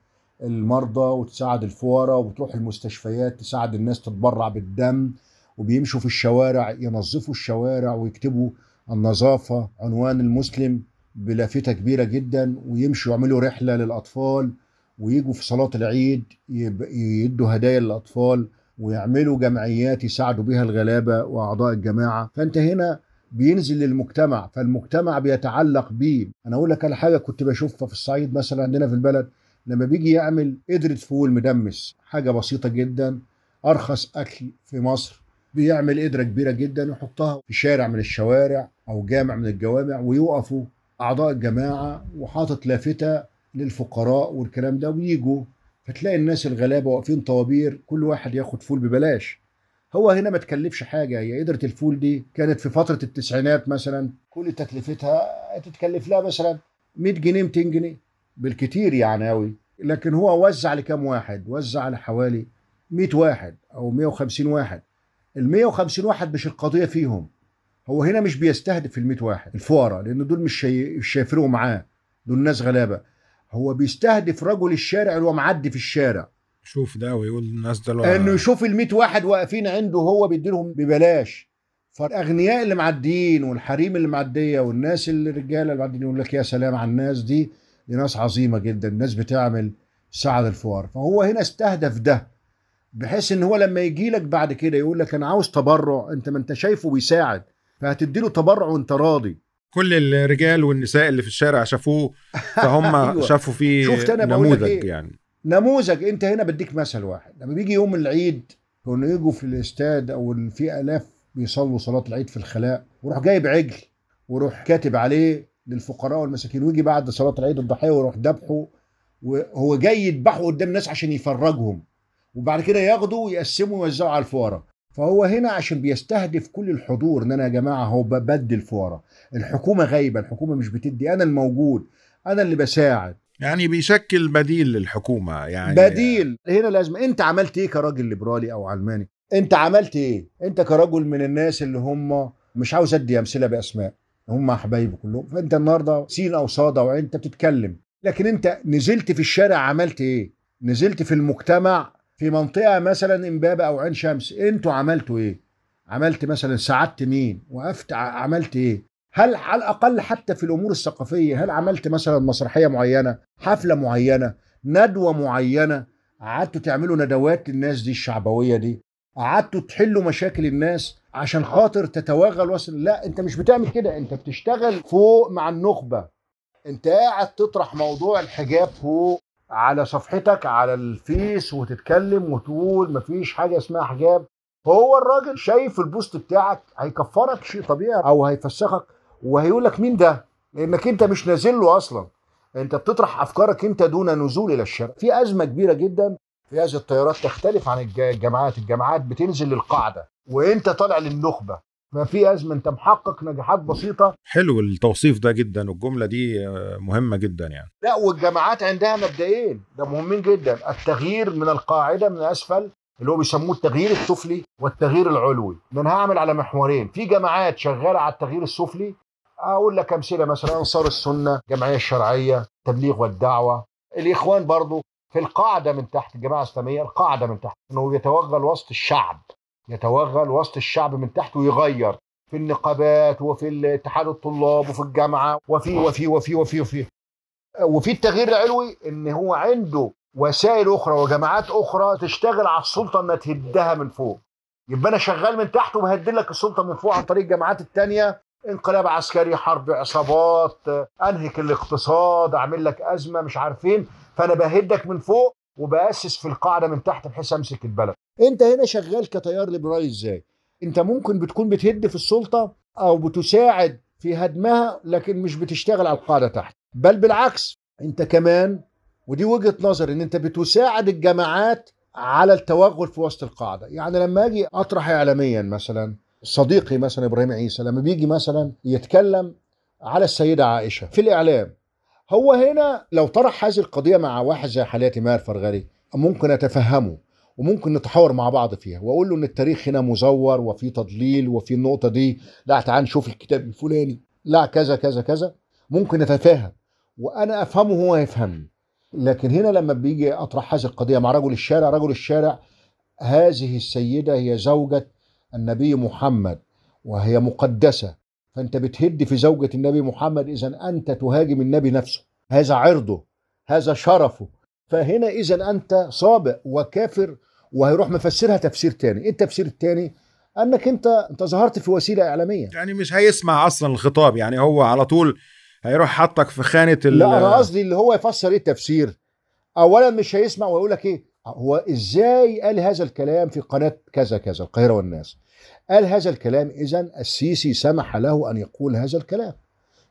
Speaker 1: المرضى وتساعد الفقراء وبتروح المستشفيات تساعد الناس تتبرع بالدم وبيمشوا في الشوارع ينظفوا الشوارع ويكتبوا النظافة عنوان المسلم بلافتة كبيرة جدا ويمشوا يعملوا رحلة للأطفال ويجوا في صلاة العيد يدوا هدايا للأطفال ويعملوا جمعيات يساعدوا بها الغلابة وأعضاء الجماعة. فأنت هنا بينزل للمجتمع فالمجتمع بيتعلق بيه. أنا أقول لك على حاجة كنت بشوفها في الصعيد مثلا عندنا في البلد لما بيجي يعمل قدرة فول مدمس حاجة بسيطة جدا أرخص أكل في مصر بيعمل قدرة كبيرة جدا ويحطها في شارع من الشوارع أو جامع من الجوامع ويقفوا أعضاء الجماعة وحاطط لافتة للفقراء والكلام ده ويجوا فتلاقي الناس الغلابة واقفين طوابير كل واحد ياخد فول ببلاش. هو هنا ما تكلفش حاجة هي قدرة الفول دي كانت في فترة التسعينات مثلا كل تكلفتها تتكلف لها مثلا 100 جنيه 200 جنيه. بالكتير يعني قوي لكن هو وزع لكام واحد؟ وزع على حوالي 100 واحد أو 150 واحد. ال 150 واحد مش القضية فيهم. هو هنا مش بيستهدف ال 100 واحد الفقراء لأن دول مش شايفينهم معاه. دول ناس غلابة. هو بيستهدف رجل الشارع اللي هو معدي في الشارع.
Speaker 2: شوف ده ويقول الناس ده
Speaker 1: إنه يشوف ال 100 واحد واقفين عنده هو بيديلهم ببلاش. فالأغنياء اللي معديين والحريم اللي معدية والناس اللي الرجالة اللي معديين يقول لك يا سلام على الناس دي دي ناس عظيمة جدا الناس بتعمل سعد الفقراء فهو هنا استهدف ده بحيث إن هو لما يجي لك بعد كده يقول لك أنا عاوز تبرع أنت ما أنت شايفه بيساعد فهتدي له تبرع وأنت راضي.
Speaker 2: كل الرجال والنساء اللي في الشارع شافوه فهم
Speaker 1: أيوة.
Speaker 2: شافوا فيه
Speaker 1: شفت أنا
Speaker 2: نموذج
Speaker 1: إيه؟
Speaker 2: يعني.
Speaker 1: نموذج. أنت هنا بديك مثل واحد. لما بيجي يوم العيد كانوا يجوا في الأستاد أو في آلاف بيصلوا صلاة العيد في الخلاء ويروح جايب عجل ويروح كاتب عليه للفقراء والمساكين ويجي بعد صلاة العيد الضحية ويروح ذبحه وهو جاي يذبحه قدام الناس عشان يفرجهم وبعد كده ياخده ويقسمه ويوزعه على الفقراء. فهو هنا عشان بيستهدف كل الحضور إن أنا يا جماعة هو بدي الفقراء. الحكومة غايبة الحكومة مش بتدي أنا الموجود أنا اللي بساعد.
Speaker 2: يعني بيشكل بديل للحكومة يعني
Speaker 1: بديل. هنا لازم أنت عملت إيه كراجل ليبرالي أو علماني أنت عملت إيه؟ أنت كرجل من الناس اللي هم مش عاوز أدي أمثلة بأسماء. هم حبايبي كلهم. فأنت النهارده سين أو صاد أو انت بتتكلم. لكن أنت نزلت في الشارع عملت إيه؟ نزلت في المجتمع في منطقة مثلا إمبابة أو عين شمس. أنتوا عملتوا إيه؟ عملت مثلا ساعدت مين؟ وقفت عملت إيه؟ هل على الأقل حتى في الأمور الثقافية هل عملت مثلا مسرحية معينة حفلة معينة ندوة معينة قعدتوا تعملوا ندوات للناس دي الشعبوية دي؟ قعدتوا تحلوا مشاكل الناس عشان خاطر تتوغل وصل. لا انت مش بتعمل كده. انت بتشتغل فوق مع النخبة. انت قاعد تطرح موضوع الحجاب فوق على صفحتك على الفيس وتتكلم وتقول مفيش حاجة اسمها حجاب. هو الراجل شايف ال post بتاعك هيكفرك شيء طبيعي أو هيفسخك وهيقول لك مين ده؟ لأنك أنت مش نازل له أصلا. أنت بتطرح أفكارك أنت دون نزول إلى الشارع. في أزمة كبيرة جدا. في هذه التيارات تختلف عن الج- الجامعات الجامعات بتنزل للقاعدة وإنت طالع للنخبة. ما في أزمة. أنت محقق نجاحات بسيطة.
Speaker 2: حلو التوصيف ده جدا. والجملة دي آه، مهمة جدا يعني.
Speaker 1: لا والجامعات عندها مبدئين. ده مهمين جدا. التغيير من القاعدة من اسفل اللي هو بيسموه التغيير السفلي والتغيير العلوي. أنا هعمل على محورين. في جماعات شغالة على التغيير السفلي. أقول لك أمثلة. مثلا أنصار السنة الجمعية الشرعية التبليغ والدعوة. الإخوان برضو. في القاعدة من تحت الجماعه الاسلاميه القاعدة من تحت إنه يتوغل وسط الشعب يتوغل وسط الشعب من تحت ويغير في النقابات وفي اتحاد الطلاب وفي الجامعة وفي وفي وفي وفي وفي. وفي التغيير العلوي إن هو عنده وسائل أخرى وجماعات أخرى تشتغل على السلطة انها تهدها من فوق. يبقى أنا شغال من تحت وبهدل لك السلطة من فوق عن طريق الجماعات التانية انقلاب عسكري حرب عصابات انهك الاقتصاد أعمل لك أزمة مش عارفين. فانا بهدك من فوق وبأسس في القاعدة من تحت بحيث أمسك البلد. انت هنا شغال كتيار ليبرالي إزاي انت ممكن بتكون بتهد في السلطة أو بتساعد في هدمها لكن مش بتشتغل على القاعدة تحت. بل بالعكس انت كمان ودي وجهة نظر إن انت بتساعد الجماعات على التوغل في وسط القاعدة. يعني لما أجي أطرح اعلاميا مثلا صديقي مثلا إبراهيم عيسى لما بيجي مثلا يتكلم على السيدة عائشة في الإعلام هو هنا لو طرح هذه القضية مع واحد زي حالاتي ماهر فرغلي ممكن أتفهمه وممكن نتحاور مع بعض فيها وأقول له إن التاريخ هنا مزور وفي تضليل وفي النقطة دي لا تعال نشوف الكتاب الفلاني لا كذا كذا كذا ممكن نتفاهم وأنا أفهمه وهو يفهمني لكن هنا لما بيجي أطرح هذه القضية مع رجل الشارع رجل الشارع هذه السيدة هي زوجة النبي محمد وهي مقدسة. فأنت بتهد في زوجة النبي محمد اذا أنت تهاجم النبي نفسه. هذا عرضه هذا شرفه. فهنا اذا أنت صابئ وكافر وهيروح مفسرها تفسير تاني. إيه التفسير التاني؟ أنك أنت أنت ظهرت في وسيلة إعلامية.
Speaker 2: يعني مش هيسمع أصلا الخطاب يعني هو على طول هيروح حطك في خانة ال-
Speaker 1: لا أنا قصدي اللي هو يفسر إيه التفسير. اولا مش هيسمع ويقول لك إيه؟ هو إزاي قال هذا الكلام في قناة كذا كذا القاهرة والناس؟ قال هذا الكلام اذا السيسي سمح له أن يقول هذا الكلام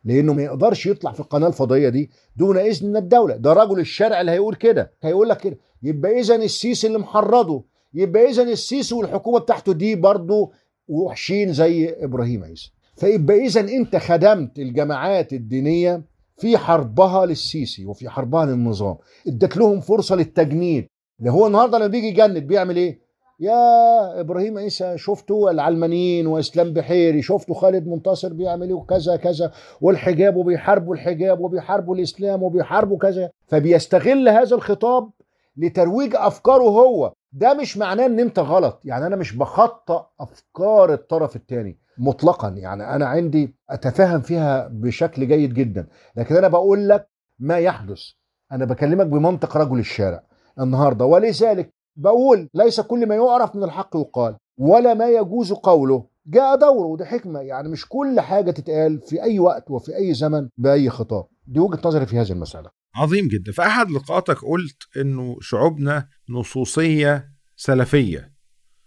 Speaker 1: لأنه ما يقدرش يطلع في القناة الفضائية دي دون إذن من الدولة. ده رجل الشرع اللي هيقول كده هيقول لك كده. يبقى اذا السيسي اللي محرضه يبقى اذا السيسي والحكومة بتاعته دي برضه وحشين زي إبراهيم عيسى. فيبقى اذا أنت خدمت الجماعات الدينية في حربها للسيسي وفي حربها للنظام. ادت لهم فرصة للتجنيد. اللي هو النهارده لما بيجي يجند بيعمل إيه؟ يا إبراهيم عيسى شفتوا العلمانيين وإسلام بحيري شفتوا خالد منتصر بيعمل إيه؟ وكذا كذا. والحجاب وبيحاربوا الحجاب وبيحاربوا الإسلام وبيحاربوا كذا. فبيستغل هذا الخطاب لترويج أفكاره هو. ده مش معناه إن أنت غلط. يعني أنا مش بخطأ أفكار الطرف الثاني مطلقا. يعني أنا عندي أتفهم فيها بشكل جيد جدا. لكن أنا بقول لك ما يحدث. أنا بكلمك بمنطق رجل الشارع النهارده. ولذلك بقول ليس كل ما يعرف من الحق يقال ولا ما يجوز قوله. جاء دوره ودي حكمة. يعني مش كل حاجة تتقال في أي وقت وفي أي زمن بأي خطاب. دي وجهة نظري في هذه المسألة.
Speaker 2: عظيم جدا. في أحد لقاءاتك قلت إنه شعوبنا نصوصية سلفية.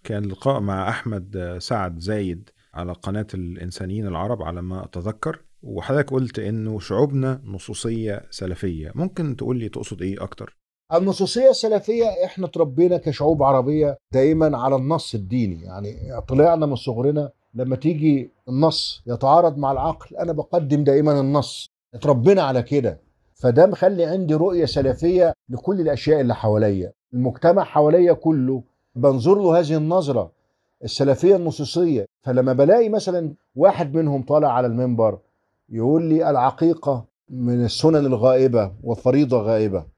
Speaker 2: كان لقاء مع أحمد سعد زايد على قناة الإنسانيين العرب على ما أتذكر وحضرتك قلت إنه شعوبنا نصوصية سلفية. ممكن تقول لي تقصد إيه أكتر؟
Speaker 1: النصوصية السلفية إحنا تربينا كشعوب عربية دايما على النص الديني. يعني طلعنا من صغرنا لما تيجي النص يتعارض مع العقل أنا بقدم دائما النص. اتربينا على كده. فده مخلي عندي رؤية سلفية لكل الأشياء اللي حواليا. المجتمع حواليا كله بنظر له هذه النظرة السلفية النصوصية. فلما بلاقي مثلا واحد منهم طالع على المنبر يقول لي العقيقة من السنن الغائبة والفريضة غائبة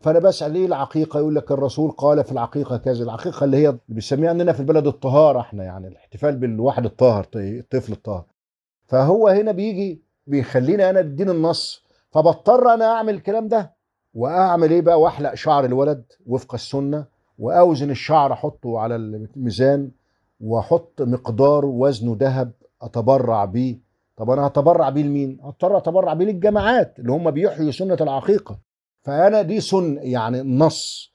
Speaker 1: فأنا بسأل ليه العقيقة؟ يقول لك الرسول قال في العقيقة كذا العقيقة اللي هي بنسميها عندنا في البلد الطهارة إحنا يعني الاحتفال بالواحد الطاهر الطفل الطاهر. فهو هنا بيجي بيخليني أنا أديني النص. فبضطر أنا أعمل الكلام ده وأعمل إيه بقى؟ وأحلق شعر الولد وفق السنة وأوزن الشعر أحطه على الميزان وأحط مقدار وزنه ذهب أتبرع بيه. طب أنا هتبرع بيه لمين؟ هضطر أتبرع بيه للجماعات اللي هم بيحيوا سنة العقيقة. فأنا دي سن يعني نص.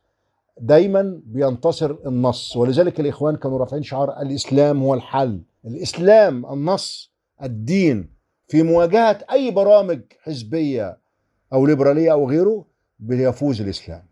Speaker 1: دايما بينتصر النص. ولذلك الإخوان كانوا رافعين شعار الإسلام هو الحل. الإسلام النص الدين. في مواجهة أي برامج حزبية أو ليبرالية أو غيره بيفوز الإسلام.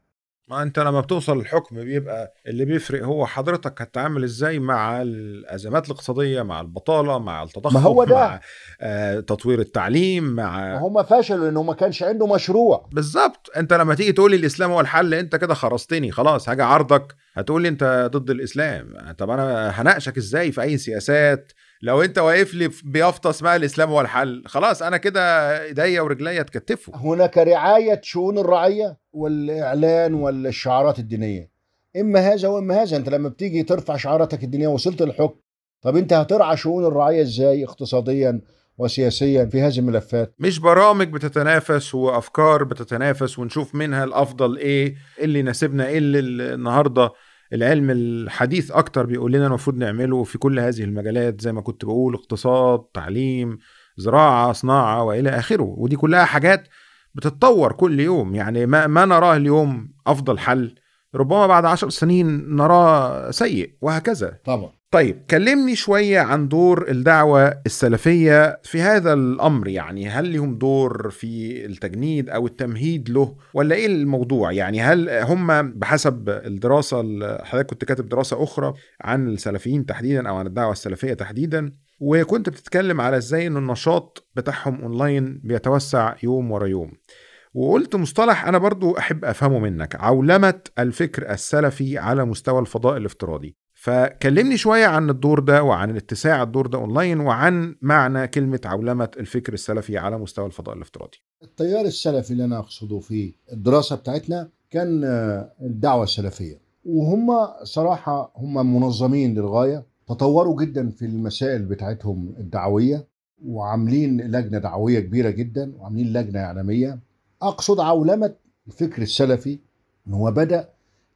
Speaker 2: ما انت لما بتوصل الحكم بيبقى اللي بيفرق هو حضرتك هتتعامل إزاي مع الأزمات الاقتصادية مع البطالة مع التضخم
Speaker 1: ما هو ده.
Speaker 2: مع آه تطوير التعليم مع
Speaker 1: هم فشلوا لأنه ما كانش عنده مشروع.
Speaker 2: بالظبط. انت لما تيجي تقول لي الإسلام هو الحل انت كده خرستني خلاص هاجي عرضك هتقول لي انت ضد الإسلام. طب أنا هناقشك إزاي في أي سياسات؟ لو انت واقف لي بيافطة اسمها الإسلام هو الحل خلاص أنا كده إيديا ورجليا اتكتفوا.
Speaker 1: هناك رعاية شؤون الرعية والإعلان والشعارات الدينية. إما هذا وإما هذا أنت لما بتيجي ترفع شعاراتك الدينية وصلت للحكم طب أنت هترعى شؤون الرعية إزاي اقتصاديا وسياسيا في هذه الملفات؟
Speaker 2: مش برامج بتتنافس وأفكار بتتنافس ونشوف منها الأفضل إيه إيه اللي يناسبنا إيه اللي النهارده العلم الحديث أكتر بيقول لنا المفروض نعمله في كل هذه المجالات زي ما كنت بقول اقتصاد تعليم زراعة صناعة وإلى آخره. ودي كلها حاجات بتتطور كل يوم. يعني ما, ما نراه اليوم أفضل حل ربما بعد عشر سنين نراه سيء وهكذا.
Speaker 1: طبعا.
Speaker 2: طيب كلمني شوية عن دور الدعوة السلفية في هذا الأمر. يعني هل لهم دور في التجنيد أو التمهيد له ولا إيه الموضوع؟ يعني هل هم بحسب الدراسة حضرتك كنت كاتب دراسة أخرى عن السلفيين تحديدا أو عن الدعوة السلفية تحديدا وكنت بتتكلم على إزاي ان النشاط بتاعهم أونلاين بيتوسع يوم ورا يوم. وقلت مصطلح أنا برضو أحب أفهمه منك عولمة الفكر السلفي على مستوى الفضاء الافتراضي. فكلمني شوية عن الدور ده وعن اتساع الدور ده أونلاين وعن معنى كلمة عولمة الفكر السلفي على مستوى الفضاء الافتراضي.
Speaker 1: التيار السلفي اللي أنا أقصده في الدراسة بتاعتنا كان الدعوة السلفية. وهم صراحة هم منظمين للغاية تطوروا جدا في المسائل بتاعتهم الدعوية وعاملين لجنة دعوية كبيرة جدا وعاملين لجنة إعلامية. أقصد عولمة الفكر السلفي إن هو بدأ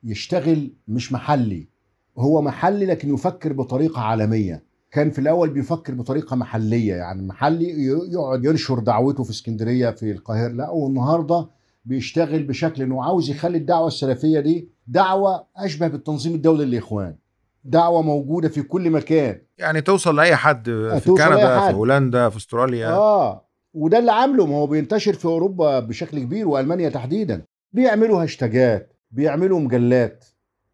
Speaker 1: يشتغل مش محلي هو محلي لكن يفكر بطريقة عالمية. كان في الأول بيفكر بطريقة محلية يعني محلي يقعد ينشر دعوته في اسكندرية في القاهرة لا والنهاردة بيشتغل بشكل إنه عاوز يخلي الدعوة السلفية دي دعوة أشبه بالتنظيم الدولي للإخوان. دعوة موجودة في كل مكان.
Speaker 2: يعني توصل لأي حد في كندا
Speaker 1: حد.
Speaker 2: في هولندا في أستراليا.
Speaker 1: آه وده اللي عامله. ما هو بينتشر في أوروبا بشكل كبير وألمانيا تحديدا. بيعملوا هاشتاجات بيعملوا مجلات.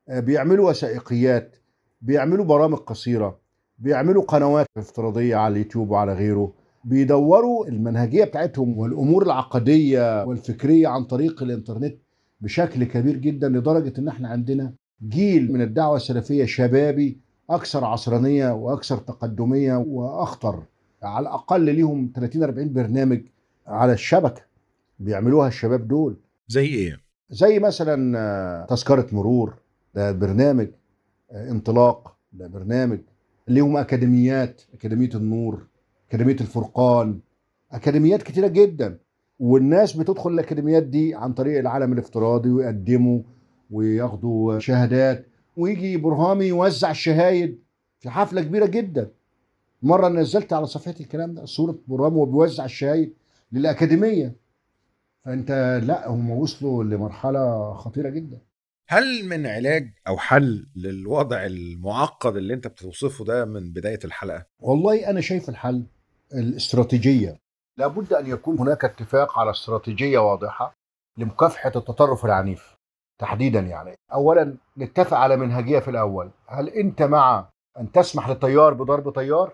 Speaker 1: بيعملوا وثائقيات بيعملوا برامج قصيرة بيعملوا قنوات افتراضية على اليوتيوب وعلى غيره بيدوروا المنهجية بتاعتهم والأمور العقدية والفكرية عن طريق الإنترنت بشكل كبير جدا لدرجة إن إحنا عندنا جيل من الدعوة السلفية شبابي أكثر عصرانية وأكثر تقدمية وأخطر على الأقل ليهم 30 40 برنامج على الشبكة بيعملوها الشباب دول.
Speaker 2: زي إيه؟
Speaker 1: زي مثلا آه، تذكرة مرور. ده برنامج آه، انطلاق ده برنامج. ليهم أكاديميات أكاديمية النور أكاديمية الفرقان أكاديميات كتيرة جدا. والناس بتدخل الأكاديميات دي عن طريق العالم الافتراضي ويقدموا وياخدوا شهادات. ويجي برهامي يوزع الشهايد في حفلة كبيرة جدا. مرة نزلت على صفحتي الكلام ده صورة برهامي وهو بيوزع الشهايد للأكاديمية. فأنت لا هم وصلوا لمرحلة خطيرة جدا.
Speaker 2: هل من علاج أو حل للوضع المعقد اللي أنت بتوصفه ده من بداية الحلقة؟
Speaker 1: والله أنا شايف الحل الاستراتيجية. لابد أن يكون هناك اتفاق على استراتيجية واضحة لمكافحة التطرف العنيف تحديدا يعني. اولا نتفق على منهجية في الأول. هل أنت مع أن تسمح للتيار بضرب تيار؟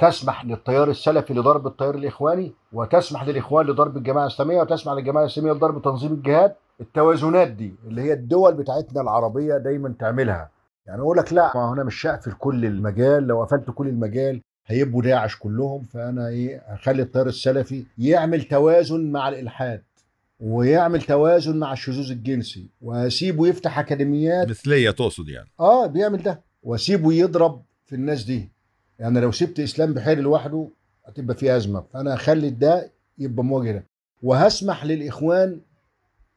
Speaker 1: تسمح للتيار السلفي لضرب التيار الإخواني؟ وتسمح للإخوان لضرب الجماعة الإسلامية؟ وتسمح للجماعة الإسلامية لضرب تنظيم الجهاد؟ التوازنات دي اللي هي الدول بتاعتنا العربية دايما تعملها. يعني أقول لك لا ما أنا مش هقفل كل المجال لو قفلت كل المجال هيبقوا داعش كلهم فأنا إيه هخلي التيار السلفي يعمل توازن مع الإلحاد ويعمل توازن مع الشذوذ الجنسي وأسيبه يفتح أكاديميات.
Speaker 2: مثلية تقصد يعني.
Speaker 1: آه بيعمل ده وأسيبه يضرب في الناس دي. يعني لو سبت إسلام بحير لوحده هتبقى في أزمة. فأنا هخلي ده يبقى مواجه ده وهسمح للإخوان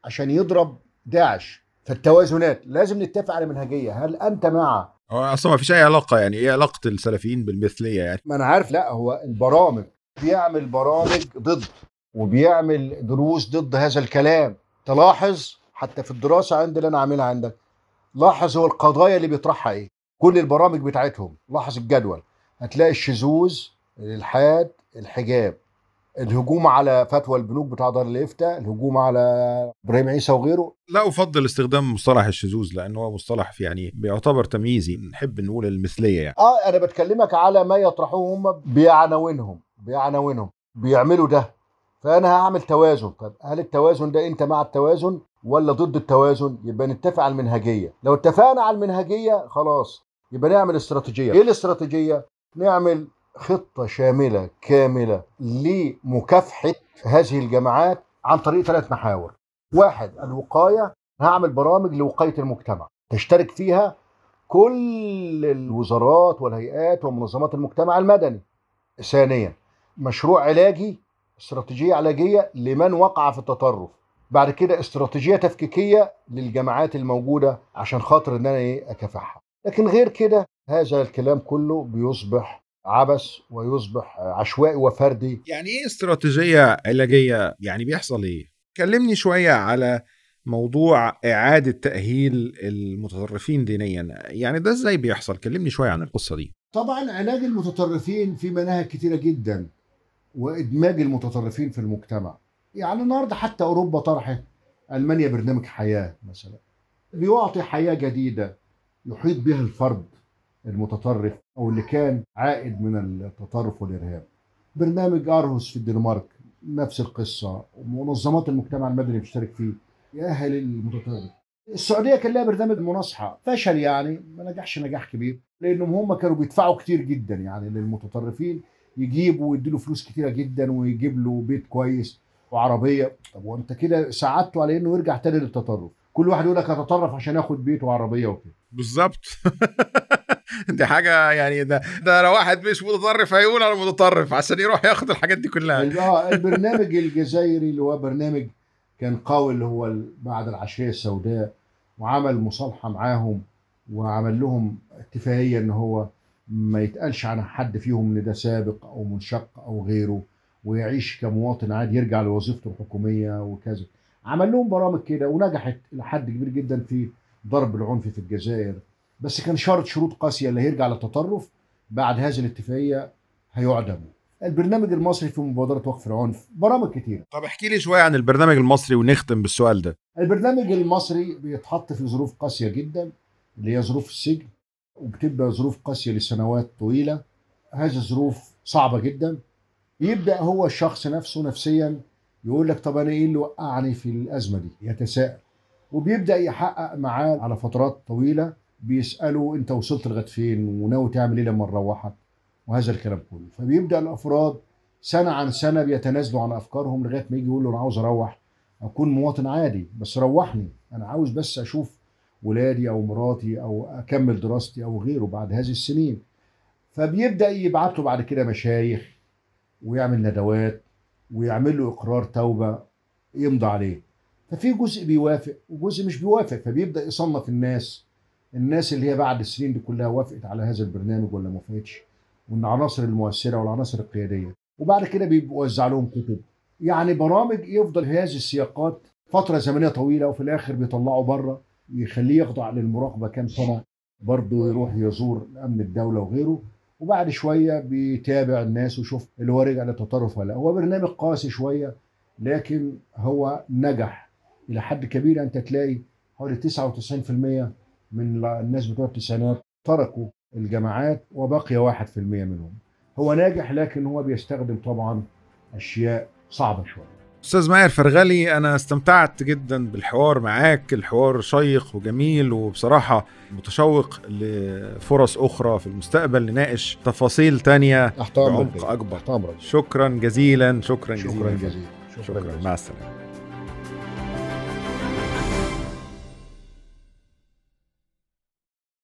Speaker 1: عشان يضرب داعش. فالتوازنات لازم نتفق على منهجية. هل أنت مع
Speaker 2: هو أصلا ما فيش أي علاقة يعني إيه علاقة السلفيين بالمثلية يعني؟
Speaker 1: ما أنا عارف لا هو البرامج. بيعمل برامج ضد وبيعمل دروس ضد هذا الكلام. تلاحظ حتى في الدراسة عندي اللي أنا عاملها عندك لاحظ هو القضايا اللي بيطرحها إيه. كل البرامج بتاعتهم. لاحظ الجدول. هتلاقي الشذوذ الإلحاد الحجاب. الهجوم على فتوى البنوك بتاع دار الإفتاء الهجوم على إبراهيم عيسى وغيره.
Speaker 2: لا أفضل استخدام مصطلح الشذوذ لأنه هو مصطلح يعني بيعتبر تمييزي نحب نقول المثلية يعني.
Speaker 1: آه أنا بتكلمك على ما يطرحوه هم بعناوينهم بعناوينهم بيعملوا ده. فأنا هعمل توازن. طب هل التوازن ده أنت مع التوازن ولا ضد التوازن؟ يبقى نتفق على المنهجية. لو اتفقنا على المنهجية خلاص يبقى نعمل استراتيجية. إيه الاستراتيجية؟ نعمل خطة شاملة كاملة لمكافحة هذه الجماعات عن طريق ثلاث محاور. واحد الوقاية. هعمل برامج لوقاية المجتمع. تشترك فيها كل الوزارات والهيئات ومنظمات المجتمع المدني. ثانيا مشروع علاجي استراتيجية علاجية لمن وقع في التطرف. بعد كده استراتيجية تفكيكية للجماعات الموجودة عشان خاطر إن أنا إيه أكافحها. لكن غير كده هذا الكلام كله بيصبح عبث ويصبح عشوائي وفردي.
Speaker 2: يعني إيه استراتيجية علاجية؟ يعني بيحصل إيه؟ كلمني شوية على موضوع إعادة تأهيل المتطرفين دينيا. يعني ده إزاي بيحصل؟ كلمني شوية عن القصة دي.
Speaker 1: طبعا علاج المتطرفين في مناهج كتيرة جدا وإدماج المتطرفين في المجتمع. يعني النهارده حتى أوروبا طرحت ألمانيا برنامج حياة مثلا. بيعطي حياة جديدة يحيط بها الفرد المتطرف. أو اللي كان عائد من التطرف والإرهاب. برنامج آرهوس في الدنمارك نفس القصة ومنظمات المجتمع المدني بتشترك فيه. يأهل المتطرف. السعودية كان لها برنامج مناصحة فشل يعني ما نجحش نجاح كبير لأنهم هم كانوا بيدفعوا كتير جدا يعني للمتطرفين يجيبوا ويديله فلوس كتيرة جدا ويجيب له بيت كويس وعربية. طب وأنت كده ساعدته على إنه يرجع تاني للتطرف. كل واحد يقول لك هتطرف عشان ياخد بيت وعربية وكده.
Speaker 2: بالظبط. دي حاجة يعني ده ده لو واحد مش متطرف هيقول أنا متطرف عشان يروح ياخد الحاجات دي كلها.
Speaker 1: آه البرنامج الجزائري اللي هو برنامج كان قوي اللي هو بعد العشرية السوداء وعمل مصالحة معاهم وعمل لهم اتفاقيه إن هو ما يتقالش عن حد فيهم إن ده سابق أو منشق أو غيره ويعيش كمواطن عادي يرجع لوظيفته الحكومية وكذا. عمل لهم برامج كده ونجحت لحد كبير جدا في ضرب العنف في الجزائر. بس كان شرط شروط قاسية اللي هيرجع للتطرف. بعد هذه الاتفاقية هيعدم. البرنامج المصري في مبادرة وقف العنف برامج كتير
Speaker 2: طب احكي لي شوية عن البرنامج المصري ونختم بالسؤال ده.
Speaker 1: البرنامج المصري بيتحط في ظروف قاسية جدا اللي هي ظروف السجن وبتبقى ظروف قاسية لسنوات طويلة. هذه الظروف صعبة جدا. يبدأ هو الشخص نفسه نفسيا يقول لك طب أنا إيه اللي وقعني في الأزمة دي؟ يتساءل. وبيبدأ يحقق معاه على فترات طويلة. بيساله أنت وصلت لغاية فين وناوي تعمل إيه لما نروحك وهذا الكلام كله. فبيبدأ الأفراد سنة عن سنة بيتنازلوا عن أفكارهم لغاية ما يجي يقول له أنا عاوز أروح أكون مواطن عادي بس روحني أنا عاوز بس أشوف ولادي أو مراتي أو أكمل دراستي أو غيره بعد هذه السنين. فبيبدأ يبعت له بعد كده مشايخ ويعمل ندوات ويعمل له إقرار توبة يمضي عليه. ففي جزء بيوافق وجزء مش بيوافق فبيبدأ يصنف الناس الناس اللي هي بعد السنين دي كلها وافقت على هذا البرنامج ولا ما وافقتش؟ والعناصر المؤثرة والعناصر القيادية. وبعد كده بيوزع لهم كتب. يعني برامج يفضل في هذه السياقات فترة زمنية طويلة وفي الآخر بيطلعوا بره يخليه يخضع للمراقبة كام سنه برضه يروح يزور أمن الدولة وغيره. وبعد شوية بيتابع الناس ويشوف اللي هو رجع للتطرف ولا لأ. هو برنامج قاسي شوية لكن هو نجح. إلى حد كبير أنت تلاقي حوالي 99% من الناس بتوع التسعينات تركوا الجامعات وبقي 1% منهم. هو ناجح لكن هو بيستخدم طبعا أشياء صعبة شوية.
Speaker 2: أستاذ ماهر فرغلي أنا استمتعت جدا بالحوار معاك. الحوار شيق وجميل وبصراحة متشوق لفرص أخرى في المستقبل نناقش تفاصيل تانية بعمق أكبر.
Speaker 1: تحت امرك
Speaker 2: شكرا جزيلا شكرا,
Speaker 1: شكرا
Speaker 2: جزيلا.
Speaker 1: جزيلا.
Speaker 2: شكرا, شكرا. مع السلامة.